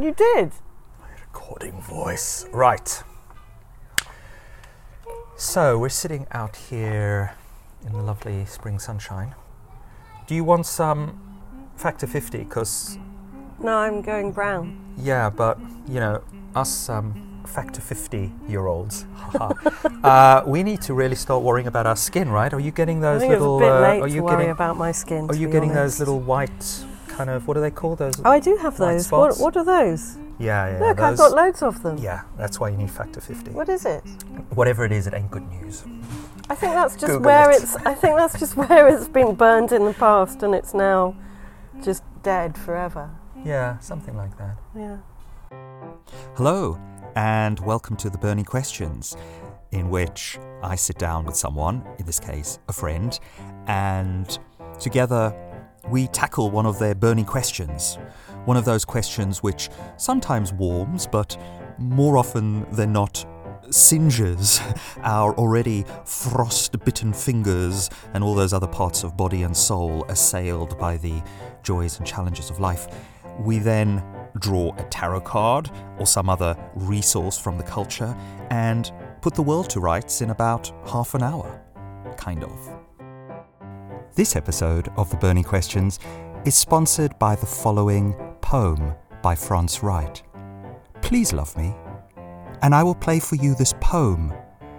You did. Recording voice. Right. So we're sitting out here in the lovely spring sunshine. Do you want some factor 50? Because, No, I'm going brown. yeah, but, you know, us um, factor 50 year olds, uh, we need to really start worrying about our skin, right? Are you getting I those think little. it's a bit uh, late are to you worry getting, about my skin. Are to you getting honest. those little white kind of. What do they call Those. Oh, I do have those. What, spots? what are those? Yeah, yeah. Look, I've got loads of them. Yeah, that's why you need factor 50. What is it? Whatever it is, it ain't good news. I think that's just Google where it. it's. I think that's just where it's been burned in the past, and it's now just dead forever. Yeah, something like that. Yeah. Hello, and welcome to the Burning Questions, in which I sit down with someone, in this case, a friend, and together we tackle one of their burning questions. One of those questions which sometimes warms, but more often than not, singes our already frost bitten fingers and all those other parts of body and soul assailed by the joys and challenges of life. We then draw a tarot card or some other resource from the culture and put the world to rights in about half an hour. Kind of. This episode of The Burning Questions is sponsored by the following poem by Franz Wright. Please love me, and I will play for you this poem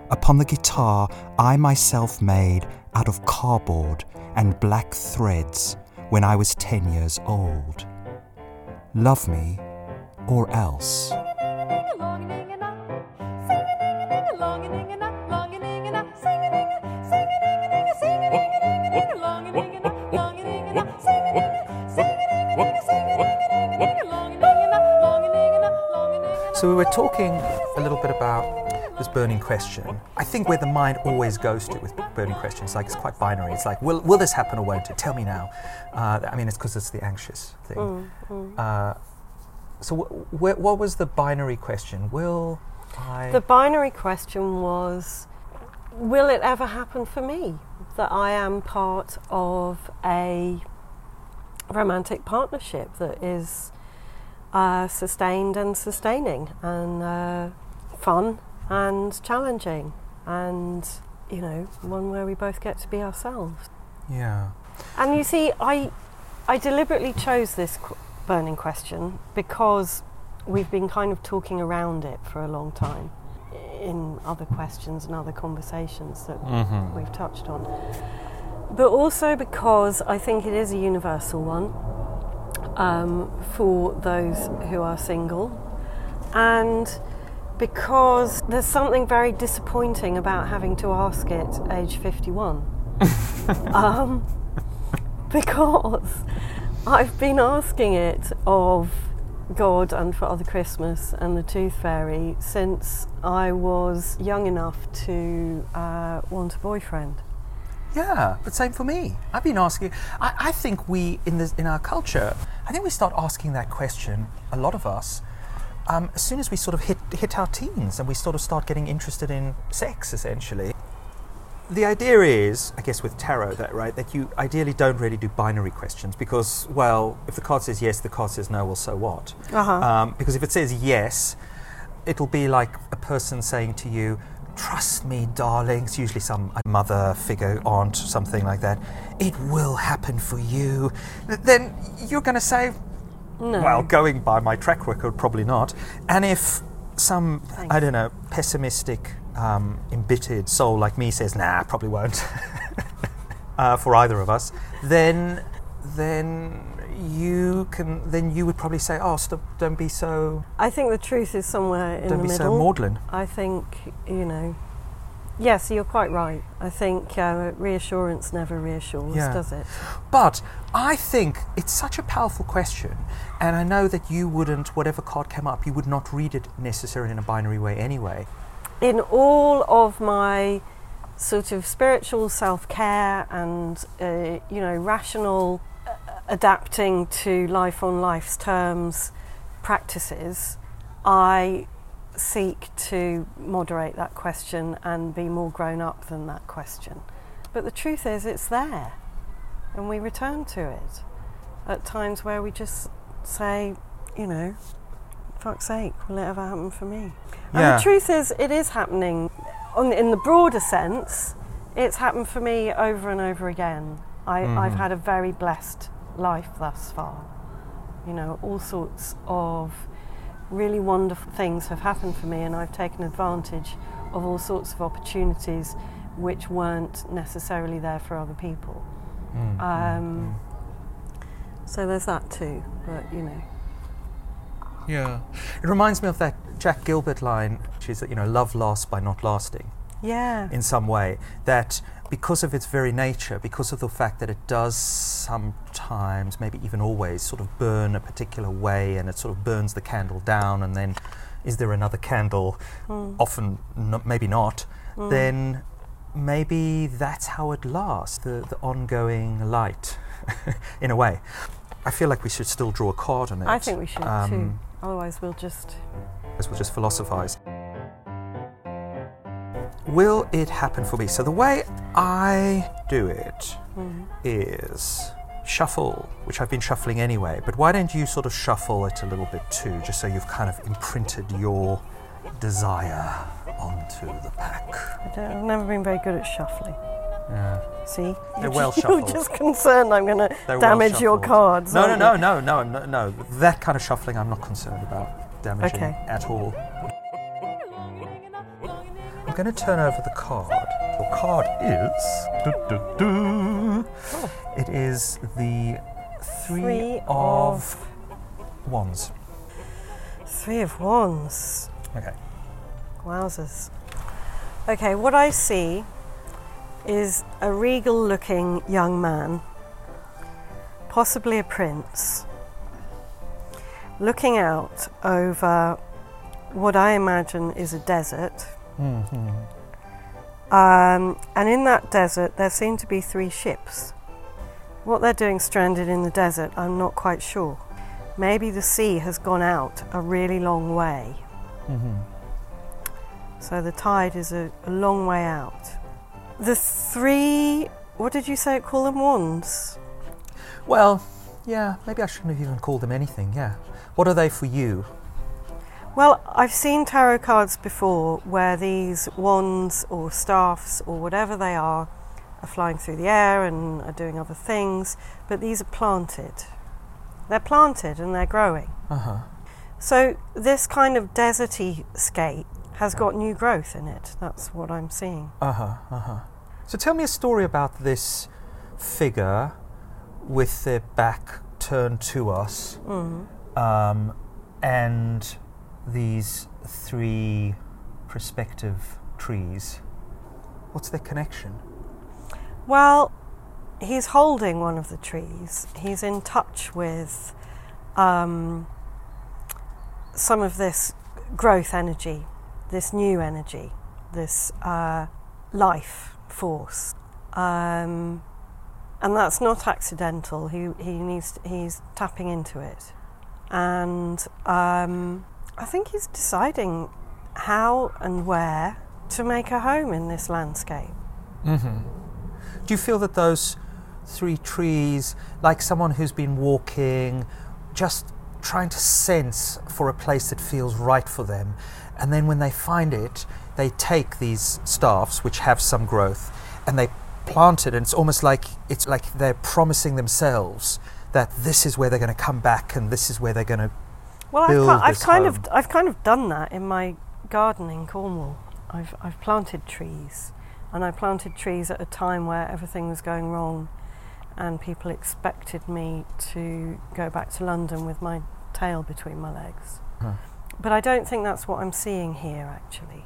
upon the guitar I myself made out of cardboard and black threads when I was 10 years old. Love me, or else. So we were talking a little bit about this burning question. I think where the mind always goes to with burning questions, like it's quite binary. It's like, will, will this happen or won't it? Tell me now. Uh, I mean, it's because it's the anxious thing. Uh, so wh- wh- what was the binary question? Will I? The binary question was Will it ever happen for me that I am part of a romantic partnership that is uh, sustained and sustaining and uh, fun and challenging and, you know, one where we both get to be ourselves? yeah. And you see, I, I deliberately chose this qu- burning question because we've been kind of talking around it for a long time in other questions and other conversations that Mm-hmm. we've touched on. But also because I think it is a universal one um, for those who are single. And because there's something very disappointing about having to ask it age 51. um, because I've been asking it of God and Father Christmas and the Tooth Fairy since I was young enough to uh, want a boyfriend. Yeah, but same for me. I've been asking. I, I think we in this in our culture, I think we start asking that question. A lot of us, um, as soon as we sort of hit hit our teens and we sort of start getting interested in sex, essentially. The idea is, I guess, with tarot, that right, that you ideally don't really do binary questions because, well, if the card says yes, the card says no, well, so what? Uh-huh. Um, because if it says yes, it'll be like a person saying to you, Trust me, darling. It's usually some mother figure, aunt, something like that. It will happen for you. Th- Then you're going to say, No. Well, going by my track record, probably not. And if some, I don't know, pessimistic, um, embittered soul like me says, Nah, probably won't, uh, for either of us, then then you can then you would probably say, "Oh, stop! Don't be so I think the truth is somewhere in the middle. don't be so maudlin." I think, you know, yes, you're quite right. I think uh, reassurance never reassures, Yeah. does it? But I think it's such a powerful question, and I know that you wouldn't, whatever card came up, you would not read it necessarily in a binary way anyway. In all of my sort of spiritual self care and, uh, you know, rational adapting to life on life's terms practices, I seek to moderate that question and be more grown up than that question. But the truth is, it's there, and we return to it at times where we just say, you know, fuck's sake, will it ever happen for me? Yeah. And the truth is, it is happening. On, in the broader sense, it's happened for me over and over again. I, I've Mhm. had a very blessed life thus far. You know, all sorts of really wonderful things have happened for me, and I've taken advantage of all sorts of opportunities which weren't necessarily there for other people. Mm, mm, Um, So there's that too, but you know. mm. Yeah. It reminds me of that Jack Gilbert line, which is you know, love lasts by not lasting. Yeah. in some way that because of its very nature, because of the fact that it does sometimes, maybe even always, sort of burn a particular way and it sort of burns the candle down, and then is there another candle? Mm. Often, no, maybe not. Mm. Then maybe that's how it lasts the, the ongoing light, in a way. I feel like we should still draw a card on it. I think we should too. um, Otherwise, we'll just. as we'll just philosophize. Will it happen for me? So the way I do it Mm. is shuffle, which I've been shuffling anyway, but why don't you sort of shuffle it a little bit too, just so you've kind of imprinted your desire onto the pack. I don't, I've never been very good at shuffling. Yeah. See? They're You're well just- You're just concerned I'm going to They're well damage your cards. No, no, no, no, no, no, no. That kind of shuffling I'm not concerned about damaging Okay. at all. I'm going to turn over the card. Your card is. It is the three, Three of wands. Three of Wands. Okay. Wowzers. Okay, what I see is a regal looking young man, possibly a prince, looking out over what I imagine is a desert. Mm-hmm. Um, and in that desert, there seem to be three ships. What they're doing stranded in the desert, I'm not quite sure. Maybe the sea has gone out a really long way. Mm-hmm. So the tide is a, a long way out. The three, what did you say, call them wands? Well, yeah, maybe I shouldn't have even called them anything, yeah. What are they for you? Well, I've seen tarot cards before where these wands or staffs or whatever they are are flying through the air and are doing other things, but these are planted. They're planted and they're growing. Uh huh. So this kind of deserty scape has got new growth in it. That's what I'm seeing. Uh huh. Uh huh. So tell me a story about this figure with their back turned to us, Mm. um, and these three perspective trees. What's their connection? Well, he's holding one of the trees. He's in touch with um, some of this growth energy, this new energy, this uh, life force. Um, and that's not accidental. He, he needs he's tapping into it, and um, I think he's deciding how and where to make a home in this landscape. Mm-hmm. Do you feel that those three trees, like someone who's been walking, just trying to sense for a place that feels right for them, and then when they find it, they take these staffs which have some growth and they plant it, and it's almost like it's like they're promising themselves that this is where they're going to come back and this is where they're going to. Well, I've, I've kind home. of I've kind of done that in my garden in Cornwall. I've I've planted trees, and I planted trees at a time where everything was going wrong, and people expected me to go back to London with my tail between my legs. Huh. But I don't think that's what I'm seeing here. Actually,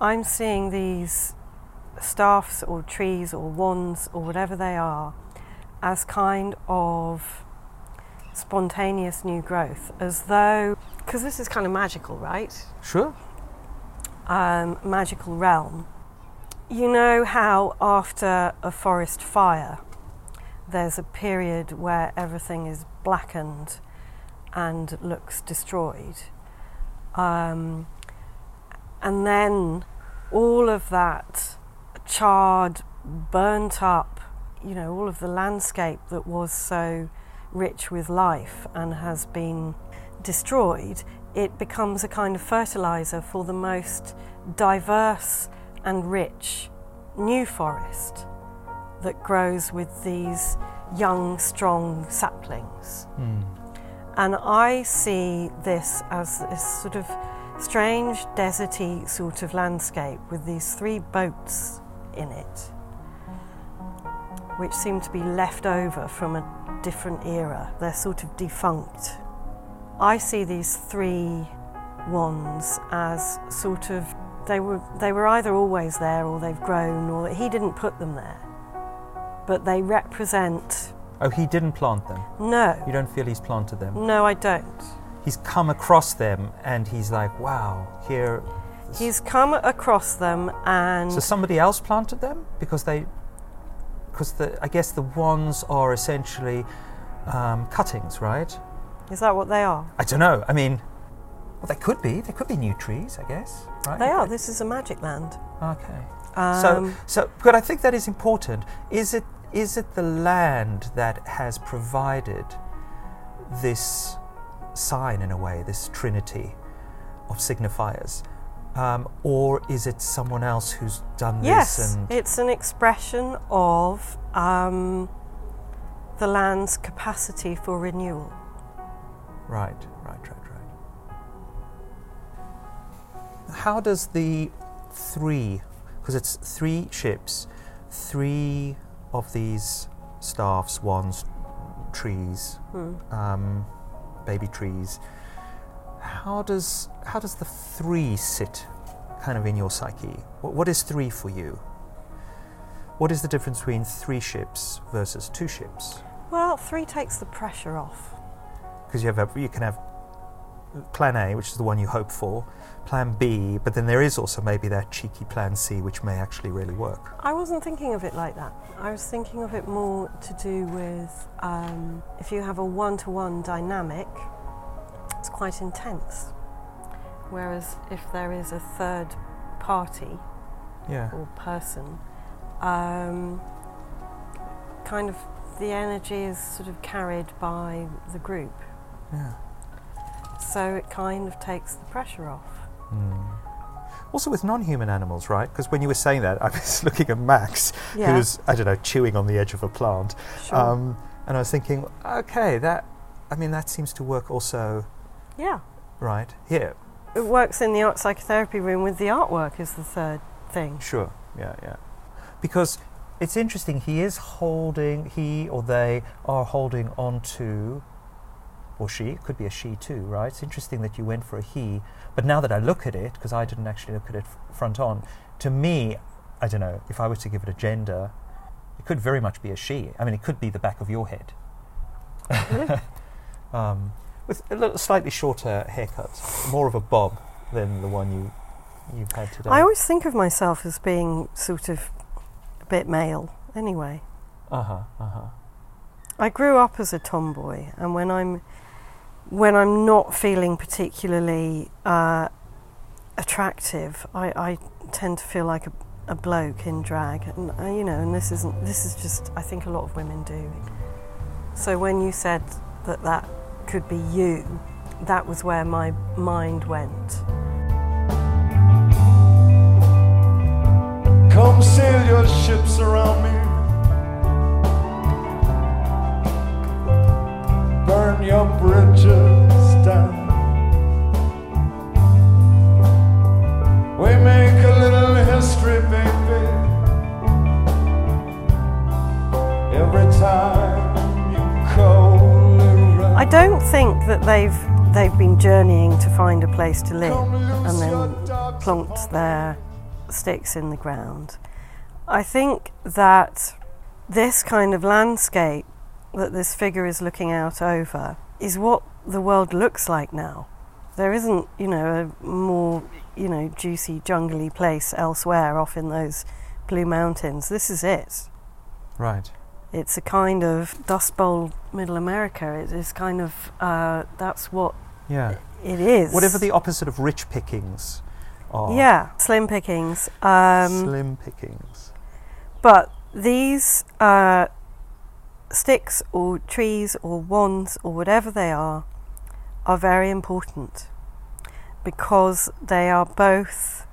I'm seeing these staffs or trees or wands or whatever they are as kind of spontaneous new growth, as though, because this is kind of magical, right? Sure. Um, magical realm. You know how after a forest fire, there's a period where everything is blackened and looks destroyed. Um, and then all of that charred, burnt up, you know, all of the landscape that was so rich with life and has been destroyed, it becomes a kind of fertilizer for the most diverse and rich new forest that grows with these young, strong saplings. Hmm. And I see this as this sort of strange, deserty sort of landscape with these three boats in it, which seem to be left over from a different era. They're sort of defunct. I see these three wands as sort of they were they were either always there or they've grown or he didn't put them there. But they represent Oh, he didn't plant them. no. You don't feel he's planted them. No, I don't. He's come across them and he's like, wow, here. He's come across them and So somebody else planted them because they, because the I guess the wands are essentially um, cuttings, right? is that what they are? I don't know. I mean, well, they could be. They could be new trees, I guess. Right? They are. This is a magic land. Okay. Um, so, so, but I think that is important. Is it is it the land that has provided this sign in a way, this trinity of signifiers, um, or is it someone else who's done yes, this? And it's an expression of um, the land's capacity for renewal. right, right, right, right. How does the three, because it's three ships, three of these staffs, wands, trees, Hmm. um, baby trees. How does how does the three sit, kind of in your psyche? What, what is three for you? What is the difference between three ships versus two ships? Well, three takes the pressure off. Because you have a, you can have plan A, which is the one you hope for, plan B, but then there is also maybe that cheeky plan C, which may actually really work. I wasn't thinking of it like that. I was thinking of it more to do with um, if you have a one to one dynamic, it's quite intense. Whereas if there is a third party Yeah. or person, um, kind of the energy is sort of carried by the group. Yeah. So it kind of takes the pressure off. Mm. Also with non-human animals, right? Because when you were saying that, I was looking at Max, Yeah. who was I don't know chewing on the edge of a plant, Sure. um, and I was thinking, okay, that I mean that seems to work also, yeah. right? Here, It works in the art psychotherapy room with the artwork is the third thing. sure, yeah, yeah, because it's interesting. He is holding, he or they are holding on to, or she, it could be a she too, right? It's interesting that you went for a he, but now that I look at it, because I didn't actually look at it front on, to me, I don't know, if I was to give it a gender, it could very much be a she. I mean, it could be the back of your head. um, with a little slightly shorter haircut, more of a bob than the one you, you've had today. I always think of myself as being sort of a bit male anyway. Uh huh, uh huh. I grew up as a tomboy, and when I'm when I'm not feeling particularly uh, attractive, I, I tend to feel like a, a bloke in drag, and uh, you know, and this isn't this is just I think a lot of women do. So when you said that that could be you, that was where my mind went. Come sail your ships around me. Burn your bridges don't think that they've they've been journeying to find a place to live and then plonked their sticks in the ground. I think that this kind of landscape that this figure is looking out over is what the world looks like now. There isn't, you know, a more, you know, juicy, jungly place elsewhere off in those blue mountains. This is it. Right. It's a kind of Dust Bowl Middle America. It is kind of, uh, that's what Yeah. it is. Whatever the opposite of rich pickings are. Yeah, slim pickings. Um, Slim pickings. But these uh, sticks or trees or wands or whatever they are are very important because they are both,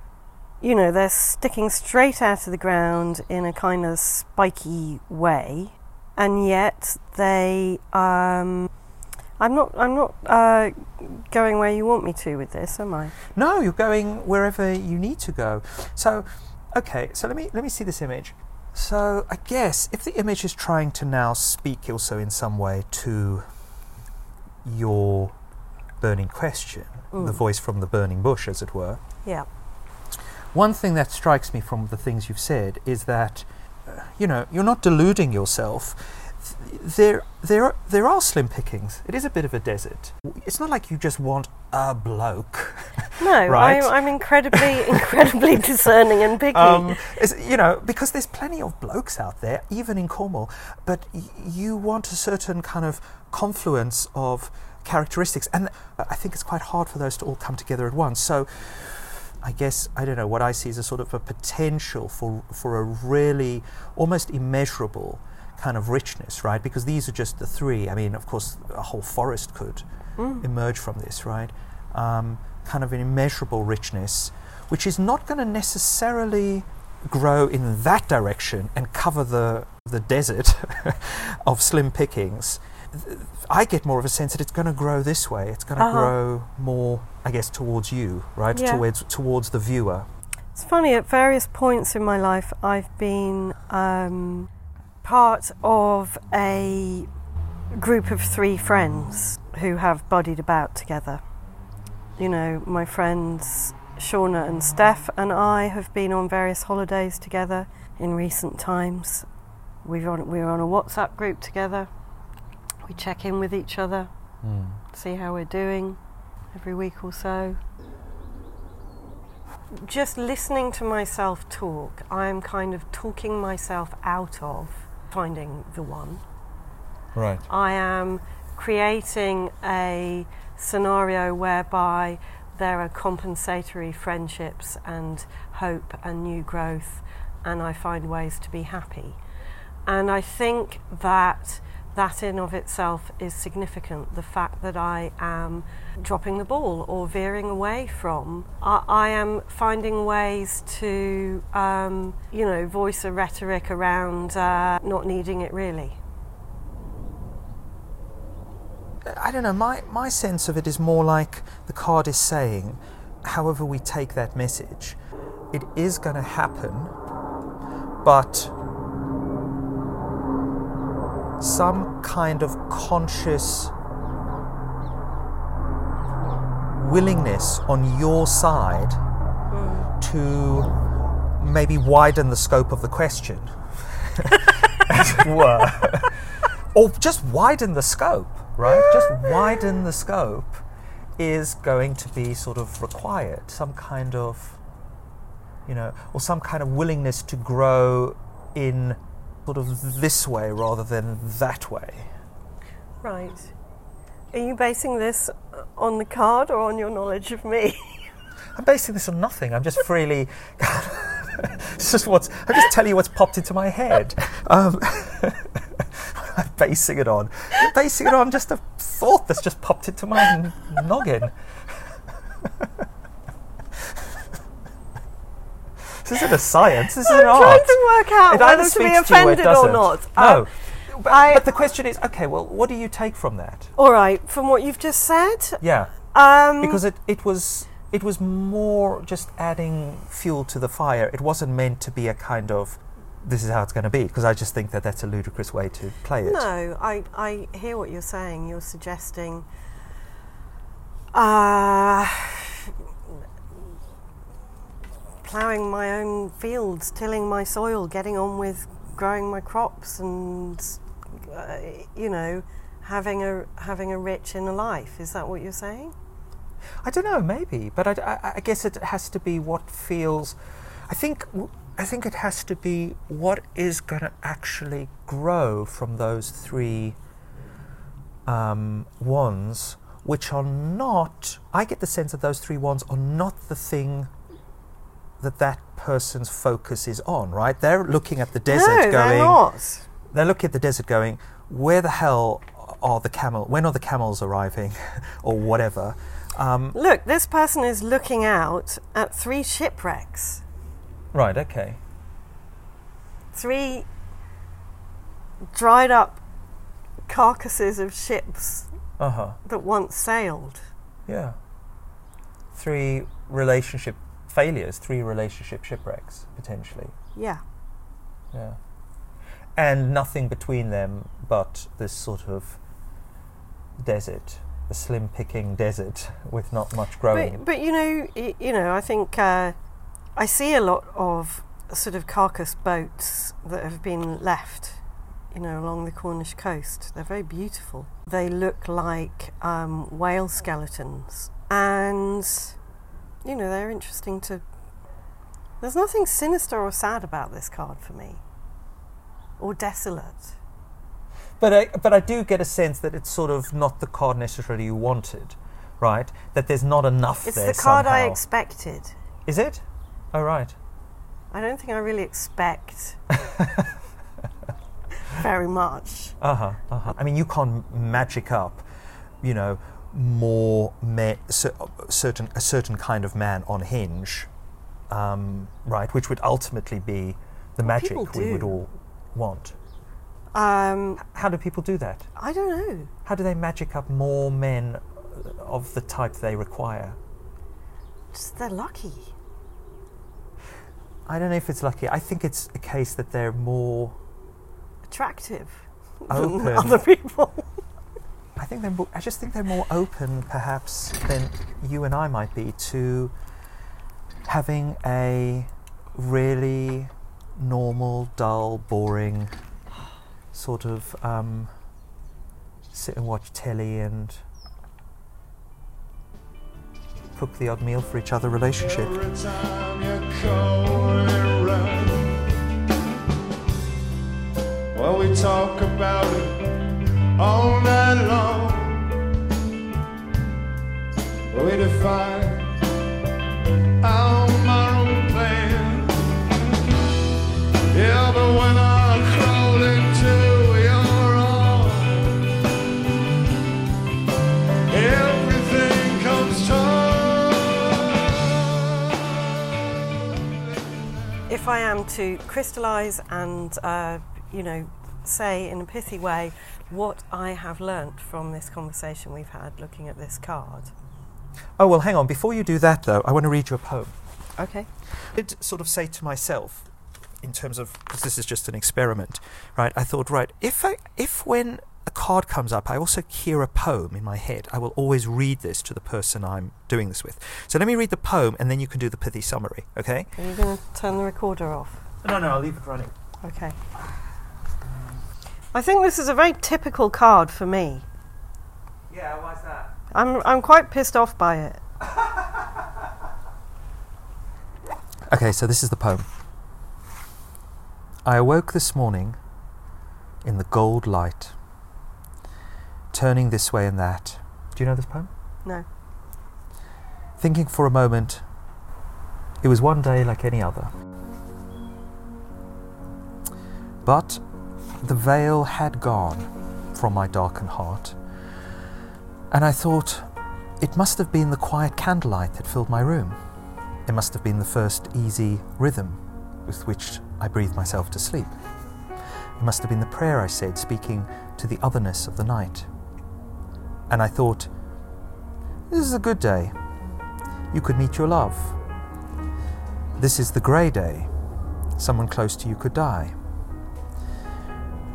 you know, they're sticking straight out of the ground in a kind of spiky way, and yet they. Um, I'm not. I'm not uh, going where you want me to with this, am I? No, you're going wherever you need to go. So, okay, so let me let me see this image. So, I guess if the image is trying to now speak also in some way to your burning question, the voice from the burning bush, as it were, Yeah. One thing that strikes me from the things you've said is that, you know, you're not deluding yourself. There, there, are, there are slim pickings. It is a bit of a desert. It's not like you just want a bloke. No, Right. I'm, I'm incredibly, incredibly discerning and picky. um, you know, because there's plenty of blokes out there, even in Cornwall, but y- you want a certain kind of confluence of characteristics, and I think it's quite hard for those to all come together at once. So, I guess I don't know what I see is a sort of a potential for for a really almost immeasurable kind of richness, right? Because these are just the three. I mean, of course, a whole forest could emerge from this, right? Um, kind of an immeasurable richness, which is not going to necessarily grow in that direction and cover the the desert of slim pickings. I get more of a sense that it's going to grow this way. It's going to Uh-huh. grow more, I guess, towards you, right? Yeah. Towards towards the viewer. It's funny, at various points in my life, I've been um, part of a group of three friends who have buddied about together. You know, my friends Shauna and Steph and I have been on various holidays together in recent times. We've on, we were on a WhatsApp group together. We check in with each other, see how we're doing every week or so just listening to myself talk, I am kind of talking myself out of finding the one. Right. I am creating a scenario whereby there are compensatory friendships and hope and new growth, and I find ways to be happy. And I think that that in of itself is significant. The fact that I am dropping the ball or veering away from, I, I am finding ways to, um, you know, voice a rhetoric around uh, not needing it really. I don't know. My my sense of it is more like the card is saying, however we take that message, it is going to happen, but some kind of conscious willingness on your side to maybe widen the scope of the question, as it were or just widen the scope, right? Just widen the scope is going to be sort of required. Some kind of, you know, or some kind of willingness to grow in sort of this way rather than that way. Right. Are you basing this on the card or on your knowledge of me? I'm basing this on nothing. I'm just freely. it's just what's. I'm just telling you what's popped into my head. Um, I'm basing it on. I'm basing it on just a thought that's just popped into my n- noggin. This isn't a science. This is an I'm art. trying to work out It whether to be speaks to you or offended or not. No. Um, but, I- but the question is, okay, well, what do you take from that? all right, from what you've just said, Yeah. um, because it, it was it was more just adding fuel to the fire. It wasn't meant to be a kind of this is how it's going to be because I just think that that's a ludicrous way to play it. No, I, I hear what you're saying. You're suggesting uh, ploughing my own fields, tilling my soil, getting on with growing my crops, and uh, you know, having a having a rich inner life. Is that what you're saying? I don't know, maybe, but I, I, I guess it has to be what feels. I think I think it has to be what is going to actually grow from those three um, wands, which are not. I get the sense that those three wands are not the thing that that person's focus is on. Right? They're looking at the desert, no, going. they're not. They're looking at the desert, going, "Where the hell are the camel? When are the camels arriving, or whatever? Um, Look, this person is looking out at three shipwrecks, right. Okay. three dried up carcasses of ships Uh huh. that once sailed. Yeah. Three relationship failures. Three relationship shipwrecks potentially. Yeah. Yeah. And nothing between them but this sort of desert, the slim picking desert with not much growing. But, but you know, you know, I think uh, I see a lot of sort of carcass boats that have been left, you know, along the Cornish coast. They're very beautiful. They look like um, whale skeletons, and you know, they're interesting to. There's nothing sinister or sad about this card for me, or desolate. But I, but I do get a sense that it's sort of not the card necessarily you wanted, right? That there's not enough It's the card I expected. Is it? Oh, right. I don't think I really expect very much. Uh huh. Uh huh. I mean, you can't magic up, you know, more me- cer- certain a certain kind of man on Hinge, um, right? Which would ultimately be the magic we would all want. Um, How do people do that? I don't know. How do they magic up more men of the type they require? Just they're lucky. I don't know if it's lucky. I think it's a case that they're more. attractive Open. than other people. I think they're. More, I just think they're more open, perhaps, than you and I might be to having a really normal, dull, boring sort of um, sit and watch telly and cook the odd meal for each other relationship. Well, we talk about it all night long. We define our own plan. Yeah, but when I into your arms, everything comes if I am to crystallise and, uh, you know, say in a pithy way what I have learnt from this conversation we've had looking at this card. Oh, well, hang on. Before you do that, though, I want to read you a poem. Okay. I did sort of say to myself, in terms of, because this is just an experiment, right? I thought, right, if, I, if when a card comes up, I also hear a poem in my head, I will always read this to the person I'm doing this with. So let me read the poem and then you can do the pithy summary, okay? Are you going to turn the recorder off? No, no, I'll leave it running. Okay. I think this is a very typical card for me. Yeah, why's that? I'm, I'm quite pissed off by it. Okay, so this is the poem. I awoke this morning in the gold light, turning this way and that. Do you know this poem? No. Thinking for a moment, it was one day like any other. But the veil had gone from my darkened heart, and I thought it must have been the quiet candlelight that filled my room. It must have been the first easy rhythm with which I breathed myself to sleep. It must have been the prayer I said, speaking to the otherness of the night. And I thought, this is a good day. You could meet your love. This is the grey day. Someone close to you could die.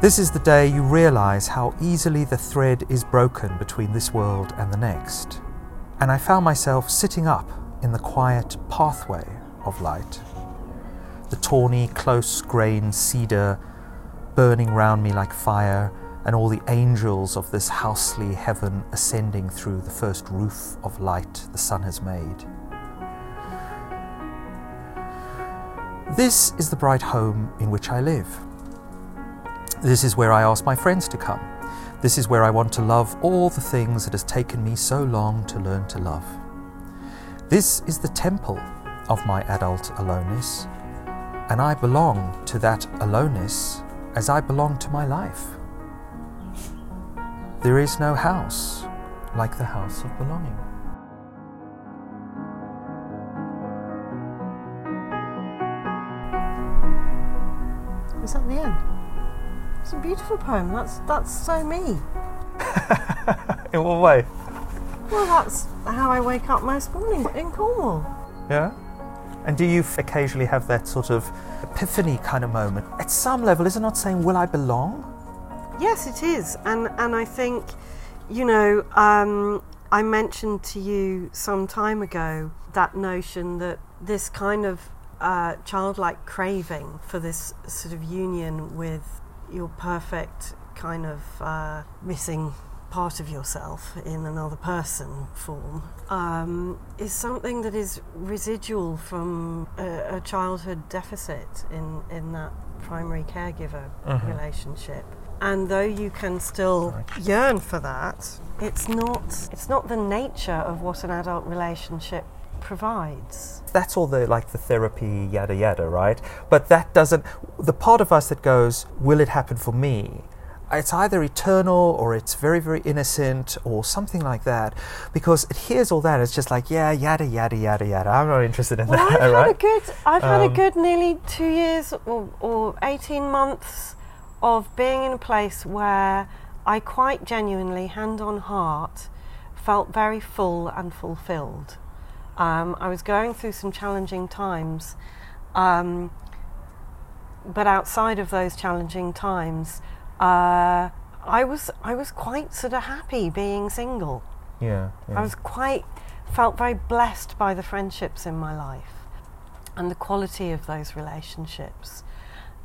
This is the day you realize how easily the thread is broken between this world and the next. And I found myself sitting up in the quiet pathway of light. The tawny, close grained cedar burning round me like fire, and all the angels of this housely heaven ascending through the first roof of light the sun has made. This is the bright home in which I live. This is where I ask my friends to come. This is where I want to love all the things that has taken me so long to learn to love. This is the temple of my adult aloneness, and I belong to that aloneness as I belong to my life. There is no house like the house of belonging. Is that the end? A beautiful poem. That's that's so me. In what way? Well, that's how I wake up most mornings in Cornwall. Yeah. And do you f- occasionally have that sort of epiphany kind of moment? At some level, is it not saying, Will I belong? Yes, it is, and and I think, you know, um, I mentioned to you some time ago that notion that this kind of uh, childlike craving for this sort of union with your perfect kind of uh, missing part of yourself in another person form um, is something that is residual from a, a childhood deficit in, in that primary caregiver relationship. And though you can still yearn for that, it's not it's not the nature of what an adult relationship provides. That's all the like the therapy yada yada, right? But that doesn't. The part of us that goes, "Will it happen for me?" It's either eternal or it's very very innocent or something like that, because it hears all that. It's just like yeah yada yada yada yada. I'm not interested in Well, that, I've had a good I've had a Um, good nearly two years or, or eighteen months of being in a place where I quite genuinely, hand on heart, felt very full and fulfilled. Um, I was going through some challenging times, um, but outside of those challenging times, uh, I was I was quite sort of happy being single. Yeah, yeah. I was quite felt very blessed by the friendships in my life and the quality of those relationships.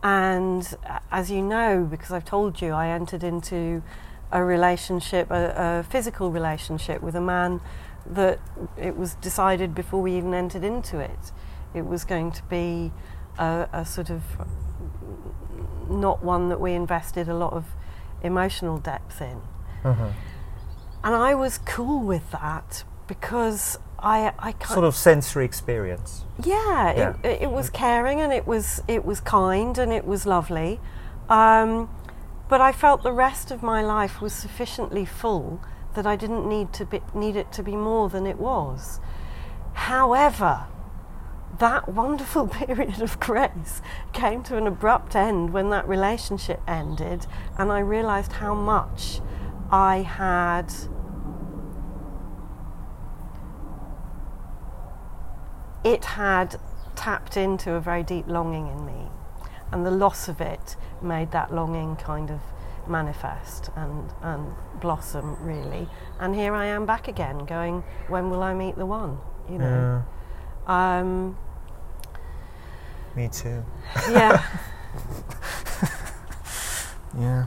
And uh, as you know, because I've told you, I entered into a relationship, a, a physical relationship with a man that it was decided before we even entered into it. It was going to be a, a sort of not one that we invested a lot of emotional depth in. Mhm. And I was cool with that because I I kind Sort of sensory experience. yeah, Yeah. It, it was caring and it was it was kind and it was lovely, um, but I felt the rest of my life was sufficiently full that I didn't need to be, need it to be more than it was. However, that wonderful period of grace came to an abrupt end when that relationship ended, and I realised how much I had it had tapped into a very deep longing in me, and the loss of it made that longing kind of manifest and, and blossom really. And here I am back again, going, when will I meet the one? You know. Um, Me too. yeah. Yeah.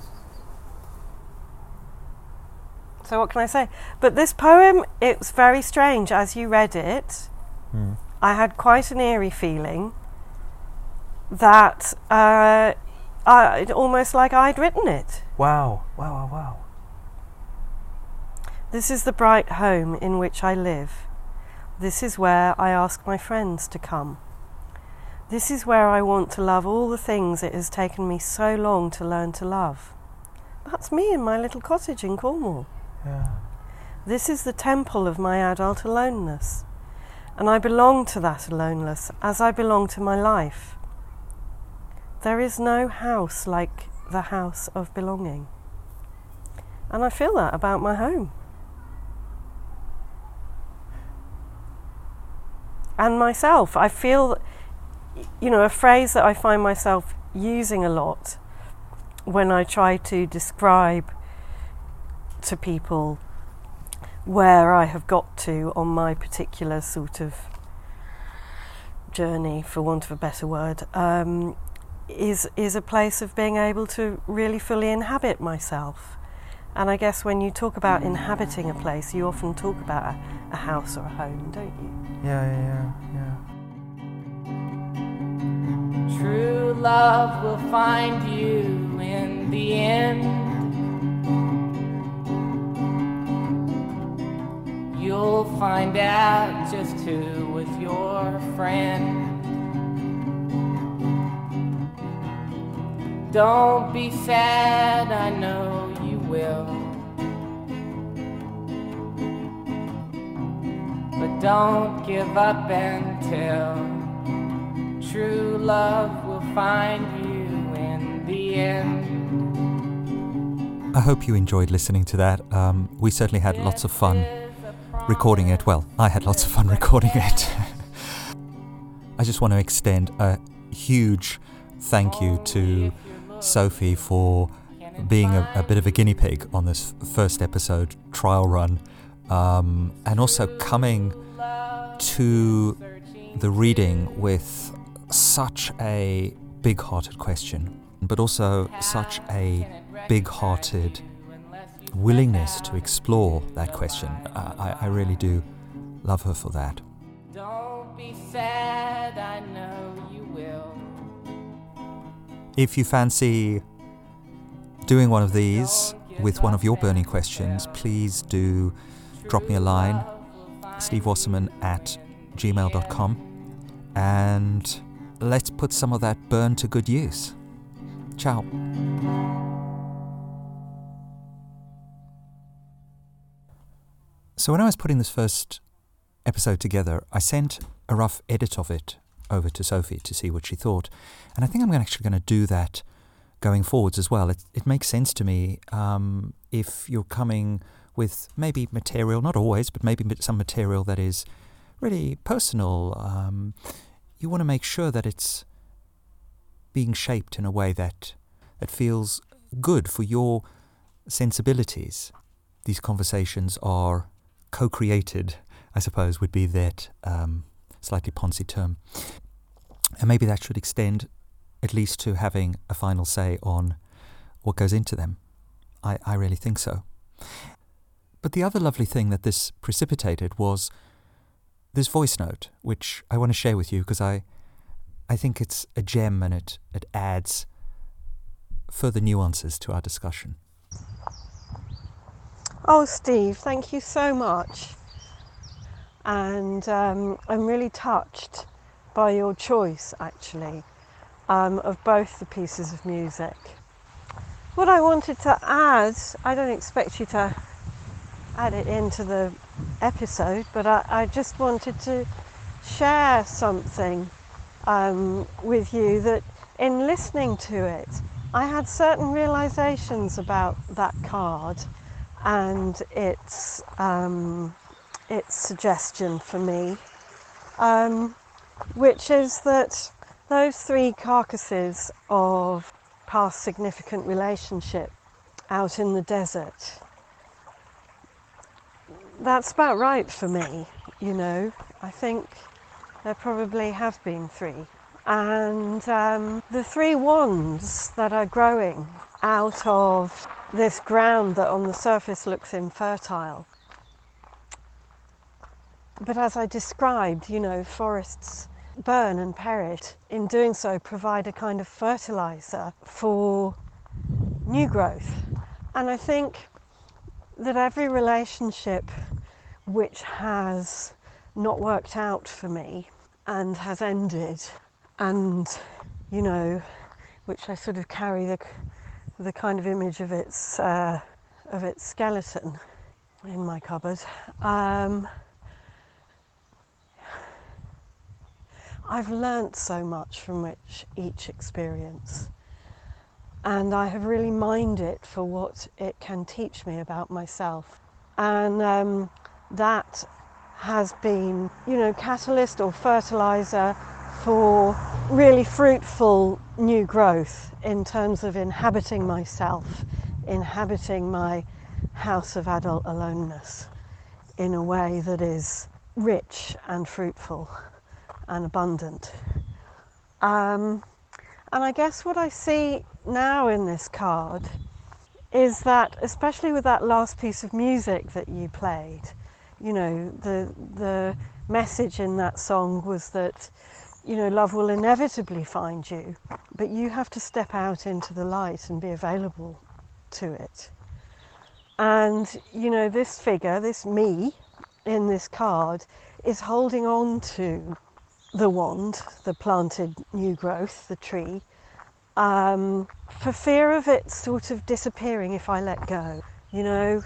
So what can I say? But this poem, it's very strange. As you read it, Hmm. I had quite an eerie feeling that uh, I, almost like I'd written it. Wow. Wow. Wow. Wow. This is the bright home in which I live. This is where I ask my friends to come. This is where I want to love all the things it has taken me so long to learn to love. That's me in my little cottage in Cornwall. Yeah. This is the temple of my adult aloneness, and I belong to that aloneness as I belong to my life. There is no house like the house of belonging. And I feel that about my home. And myself. I feel, you know, a phrase that I find myself using a lot when I try to describe to people where I have got to on my particular sort of journey, for want of a better word, um, is is a place of being able to really fully inhabit myself. And I guess when you talk about mm. inhabiting a place, you often talk about a, a house or a home, don't you? Yeah. Yeah. Yeah. Yeah. True love will find you in the end. You'll find out just who was your friend. Don't be sad, I know you will. But don't give up until true love will find you in the end. I hope you enjoyed listening to that. Um, we certainly had lots of fun recording it. Well, I had lots of fun recording it. I just want to extend a huge thank you to Sophie for being a, a bit of a guinea pig on this first episode trial run um, and also coming to the reading with such a big hearted question, but also such a big hearted willingness to explore that question. I, I really do love her for that. Don't be sad, I know. If you fancy doing one of these with one of your burning questions, please do drop me a line, Steve Wasserman at gmail.com, and let's put some of that burn to good use. Ciao. So, when I was putting this first episode together, I sent a rough edit of it over to Sophie to see what she thought. And I think I'm actually going to do that going forwards as well. It, it makes sense to me um, if you're coming with maybe material, not always, but maybe some material that is really personal. Um, you want to make sure that it's being shaped in a way that that feels good for your sensibilities. These conversations are co-created, I suppose, would be that um, slightly poncy term, and maybe that should extend at least to having a final say on what goes into them. I, I really think so. But the other lovely thing that this precipitated was this voice note, which I want to share with you because I, I think it's a gem and it, it adds further nuances to our discussion. Oh, Steve, thank you so much. And um, I'm really touched by your choice, actually, um, of both the pieces of music. What I wanted to add, I don't expect you to add it into the episode, but I, I just wanted to share something um, with you that in listening to it, I had certain realizations about that card and its um, its suggestion for me, um, which is that those three carcasses of past significant relationship out in the desert that's about right for me, you know. I think there probably have been three. And um, the three wands that are growing out of this ground that on the surface looks infertile. But as I described, you know, forests burn and perish. In doing so, provide a kind of fertilizer for new growth. And I think that every relationship which has not worked out for me and has ended, and you know, which I sort of carry the the kind of image of its uh, of its skeleton in my cupboard. Um, I've learnt so much from which each experience, and I have really mined it for what it can teach me about myself. And um, that has been, you know, catalyst or fertilizer for really fruitful new growth in terms of inhabiting myself, inhabiting my house of adult aloneness in a way that is rich and fruitful and abundant. Um, and I guess what I see now in this card is that, especially with that last piece of music that you played, you know, the the message in that song was that, you know, love will inevitably find you, but you have to step out into the light and be available to it. And, you know, this figure, this me in this card, is holding on to the wand, the planted new growth, the tree, um, for fear of it sort of disappearing if I let go, you know,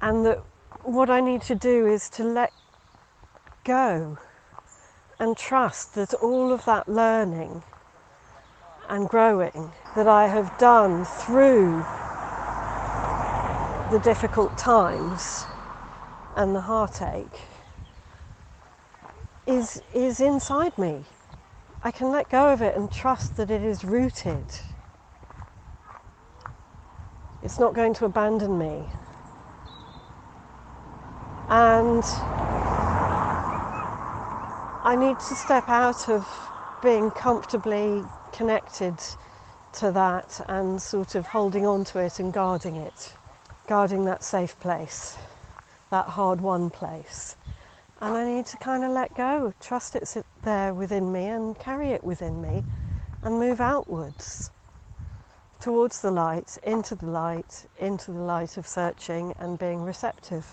and that what I need to do is to let go and trust that all of that learning and growing that I have done through the difficult times and the heartache is, is inside me. I can let go of it and trust that it is rooted. It's not going to abandon me. And I need to step out of being comfortably connected to that and sort of holding on to it and guarding it, guarding that safe place, that hard won place. And I need to kind of let go, trust it's there within me and carry it within me and move outwards towards the light, into the light, into the light of searching and being receptive.